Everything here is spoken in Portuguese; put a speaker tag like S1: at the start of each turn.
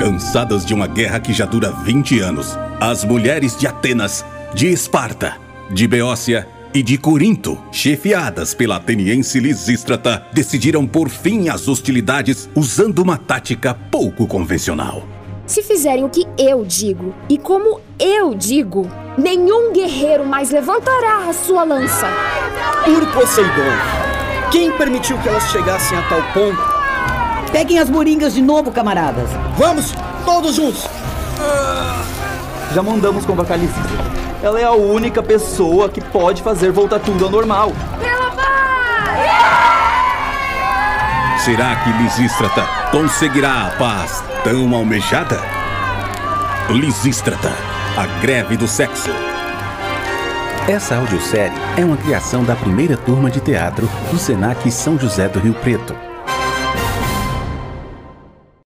S1: Cansadas de uma guerra que já dura 20 anos, as mulheres de Atenas, de Esparta, de Beócia e de Corinto, chefiadas pela ateniense Lisístrata, decidiram por fim às hostilidades usando uma tática pouco convencional.
S2: Se fizerem o que eu digo e como eu digo, nenhum guerreiro mais levantará a sua lança.
S3: Por Poseidon! Quem permitiu que elas chegassem a tal ponto?
S4: Peguem as moringas de novo, camaradas.
S3: Vamos, todos juntos!
S5: Já mandamos convocar Lisístrata. Ela é a única pessoa que pode fazer voltar tudo ao normal.
S2: Pela paz!
S1: Será que Lisístrata conseguirá a paz tão almejada? Lisístrata, a greve do sexo.
S6: Essa audiosérie é uma criação da primeira turma de teatro do Senac São José do Rio Preto.